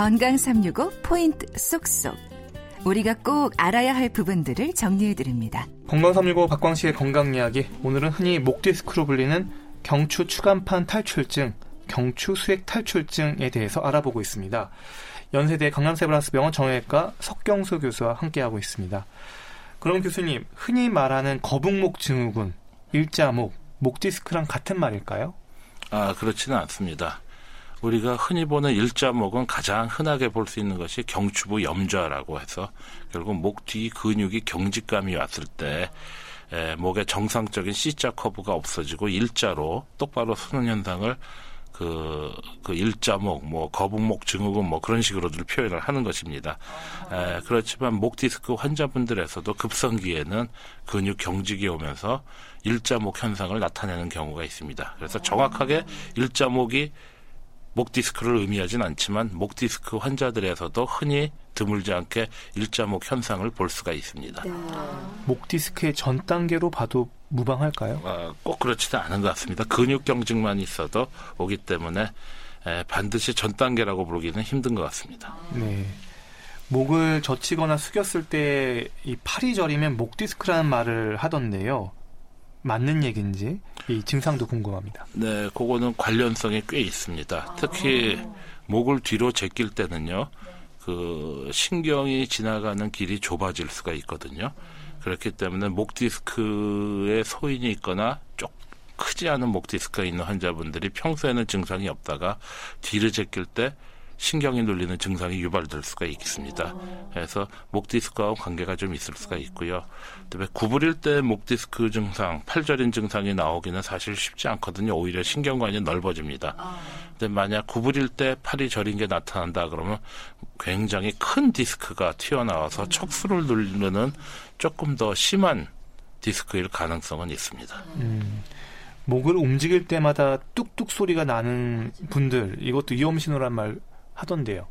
건강 365 포인트 쏙쏙. 우리가 꼭 알아야 할 부분들을 정리해 드립니다. 건강 365 박광식의 건강 이야기. 오늘은 흔히 목 디스크로 불리는 경추 추간판 탈출증, 경추 수핵 탈출증에 대해서 알아보고 있습니다. 연세대 강남세브란스병원 정형외과 석경수 교수와 함께하고 있습니다. 그럼 교수님, 흔히 말하는 거북목 증후군, 일자목, 목 디스크랑 같은 말일까요? 아, 그렇지는 않습니다. 우리가 흔히 보는 일자목은 가장 흔하게 볼 수 있는 것이 경추부 염좌라고 해서 결국 목 뒤 근육이 경직감이 왔을 때 에, 목의 정상적인 C자 커브가 없어지고 일자로 똑바로 서는 현상을 그, 그 일자목, 뭐, 거북목 증후군 뭐 그런 식으로들 표현을 하는 것입니다. 에, 그렇지만 목 디스크 환자분들에서도 급성기에는 근육 경직이 오면서 일자목 현상을 나타내는 경우가 있습니다. 그래서 정확하게 일자목이 목 디스크를 의미하진 않지만 목 디스크 환자들에서도 흔히 드물지 않게 일자목 현상을 볼 수가 있습니다. 네. 목 디스크의 전 단계로 봐도 무방할까요? 어, 꼭 그렇지도 않은 것 같습니다. 근육 경직만 있어도 오기 때문에 에, 반드시 전 단계라고 부르기는 힘든 것 같습니다. 네. 목을 젖히거나 숙였을 때 이 팔이 저리면 목 디스크라는 말을 하던데요. 맞는 얘기인지 이 증상도 궁금합니다. 네, 그거는 관련성이 꽤 있습니다. 특히 목을 뒤로 제낄 때는요. 그 신경이 지나가는 길이 좁아질 수가 있거든요. 그렇기 때문에 목 디스크에 소인이 있거나 쪽 크지 않은 목 디스크가 있는 환자분들이 평소에는 증상이 없다가 뒤를 제낄 때 신경이 눌리는 증상이 유발될 수가 있습니다. 그래서 목 디스크와 관계가 좀 있을 수가 있고요. 그다음에 구부릴 때 목 디스크 증상, 팔저린 증상이 나오기는 사실 쉽지 않거든요. 오히려 신경관이 넓어집니다. 근데 만약 구부릴 때 팔이 저린 게 나타난다 그러면 굉장히 큰 디스크가 튀어나와서 척수를 누르는 조금 더 심한 디스크일 가능성은 있습니다. 음. 목을 움직일 때마다 뚝뚝 소리가 나는 분들 이것도 위험 신호란 말 하던데요.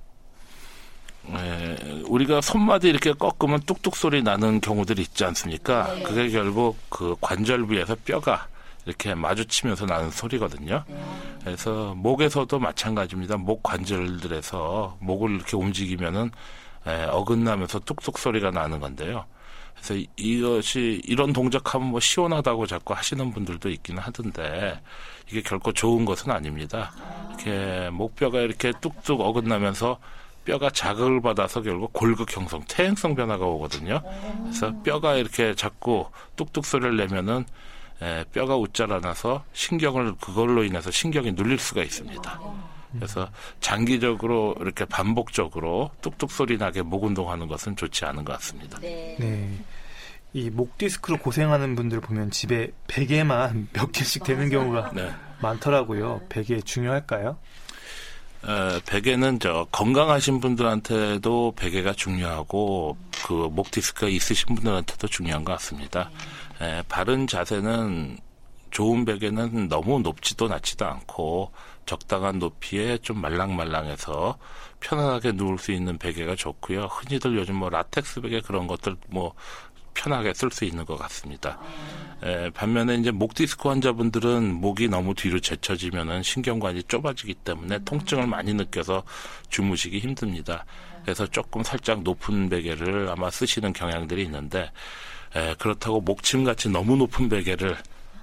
에, 우리가 손마디 이렇게 꺾으면 뚝뚝 소리 나는 경우들이 있지 않습니까? 네. 그게 결국 그 관절 부에서 뼈가 이렇게 마주치면서 나는 소리거든요. 네. 그래서 목에서도 마찬가지입니다. 목 관절들에서 목을 이렇게 움직이면은 에, 어긋나면서 뚝뚝 소리가 나는 건데요. 그래서 이것이 이런 동작하면 뭐 시원하다고 자꾸 하시는 분들도 있기는 하던데 이게 결코 좋은 것은 아닙니다. 이렇게 목뼈가 이렇게 뚝뚝 어긋나면서 뼈가 자극을 받아서 결국 골극 형성, 퇴행성 변화가 오거든요. 그래서 뼈가 이렇게 자꾸 뚝뚝 소리를 내면은 에, 뼈가 웃자라나서 신경을 그걸로 인해서 신경이 눌릴 수가 있습니다. 그래서 장기적으로 이렇게 반복적으로 뚝뚝 소리 나게 목 운동하는 것은 좋지 않은 것 같습니다. 네. 네. 이 목 디스크로 고생하는 분들 보면 집에 베개만 몇 개씩 되는 경우가 네. 많더라고요. 베개 중요할까요? 에, 베개는 저 건강하신 분들한테도 베개가 중요하고 그 목 디스크가 있으신 분들한테도 중요한 것 같습니다. 에, 바른 자세는 좋은 베개는 너무 높지도 낮지도 않고 적당한 높이에 좀 말랑말랑해서 편안하게 누울 수 있는 베개가 좋고요. 흔히들 요즘 뭐 라텍스 베개 그런 것들 뭐 편하게 쓸 수 있는 것 같습니다. 에, 반면에 이제 목 디스크 환자분들은 목이 너무 뒤로 제쳐지면은 신경관이 좁아지기 때문에 통증을 많이 느껴서 주무시기 힘듭니다. 그래서 조금 살짝 높은 베개를 아마 쓰시는 경향들이 있는데 에, 그렇다고 목침 같이 너무 높은 베개를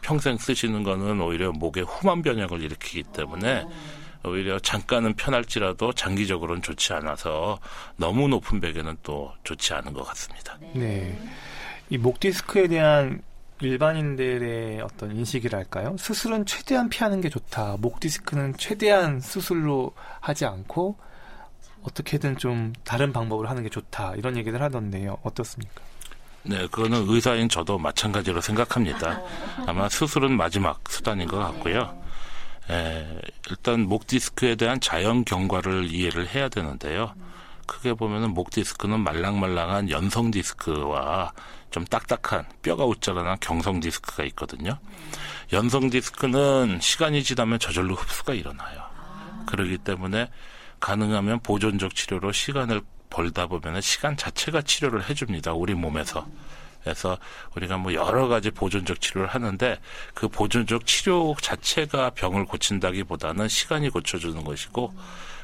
평생 쓰시는 거는 오히려 목에 후만 변형을 일으키기 때문에 오히려 잠깐은 편할지라도 장기적으로는 좋지 않아서 너무 높은 베개는 또 좋지 않은 것 같습니다. 네. 이 목 디스크에 대한 일반인들의 어떤 인식이랄까요? 수술은 최대한 피하는 게 좋다. 목 디스크는 최대한 수술로 하지 않고 어떻게든 좀 다른 방법을 하는 게 좋다. 이런 얘기를 하던데요. 어떻습니까? 네, 그거는 의사인 저도 마찬가지로 생각합니다. 아마 수술은 마지막 수단인 것 같고요. 에, 일단 목 디스크에 대한 자연 경과를 이해를 해야 되는데요. 크게 보면은 목 디스크는 말랑말랑한 연성 디스크와 좀 딱딱한 뼈가 웃자라는 경성 디스크가 있거든요. 연성 디스크는 시간이 지나면 저절로 흡수가 일어나요. 그러기 때문에 가능하면 보존적 치료로 시간을 벌다 보면은 시간 자체가 치료를 해줍니다. 우리 몸에서. 그래서 우리가 뭐 여러 가지 보존적 치료를 하는데 그 보존적 치료 자체가 병을 고친다기보다는 시간이 고쳐주는 것이고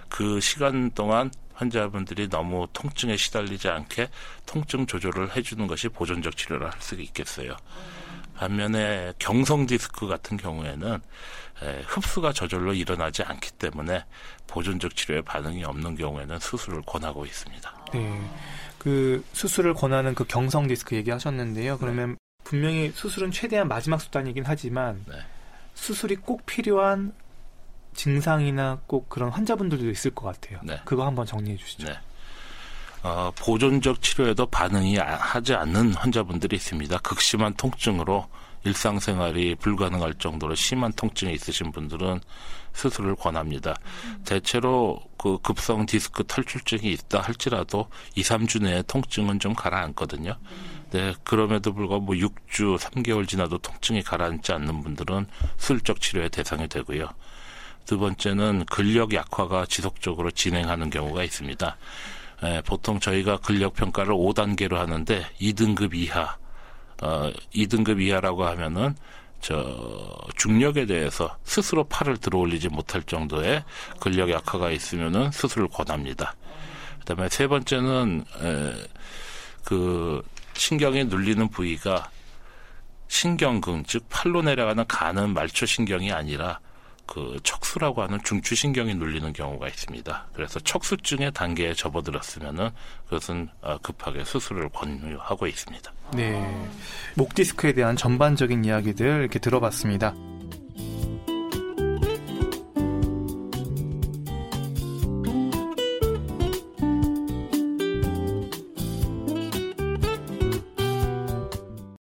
그 시간 동안 환자분들이 너무 통증에 시달리지 않게 통증 조절을 해주는 것이 보존적 치료를 할수 있겠어요. 반면에 경성 디스크 같은 경우에는 흡수가 저절로 일어나지 않기 때문에 보존적 치료에 반응이 없는 경우에는 수술을 권하고 있습니다. 네. 그 수술을 권하는 그 경성 디스크 얘기하셨는데요. 그러면 네. 분명히 수술은 최대한 마지막 수단이긴 하지만 네. 수술이 꼭 필요한 증상이나 꼭 그런 환자분들도 있을 것 같아요. 네. 그거 한번 정리해 주시죠. 네. 어, 보존적 치료에도 반응이 하지 않는 환자분들이 있습니다. 극심한 통증으로 일상생활이 불가능할 정도로 심한 통증이 있으신 분들은 수술을 권합니다. 대체로 그 급성 디스크 탈출증이 있다 할지라도 2, 3주 내에 통증은 좀 가라앉거든요. 네, 그럼에도 불구하고 뭐 6주, 3개월 지나도 통증이 가라앉지 않는 분들은 수술적 치료의 대상이 되고요. 두 번째는 근력 약화가 지속적으로 진행하는 경우가 있습니다. 예, 보통 저희가 근력 평가를 5단계로 하는데 2등급 이하, 어, 2등급 이하라고 하면은 저 중력에 대해서 스스로 팔을 들어올리지 못할 정도의 근력 약화가 있으면은 수술을 권합니다. 그다음에 세 번째는 에, 그 신경이 눌리는 부위가 신경근 즉 팔로 내려가는 가는 말초 신경이 아니라 그 척수라고 하는 중추신경이 눌리는 경우가 있습니다. 그래서 척수증의 단계에 접어들었으면은 그것은 어, 급하게 수술을 권유하고 있습니다. 네. 목 디스크에 대한 전반적인 이야기들 이렇게 들어봤습니다.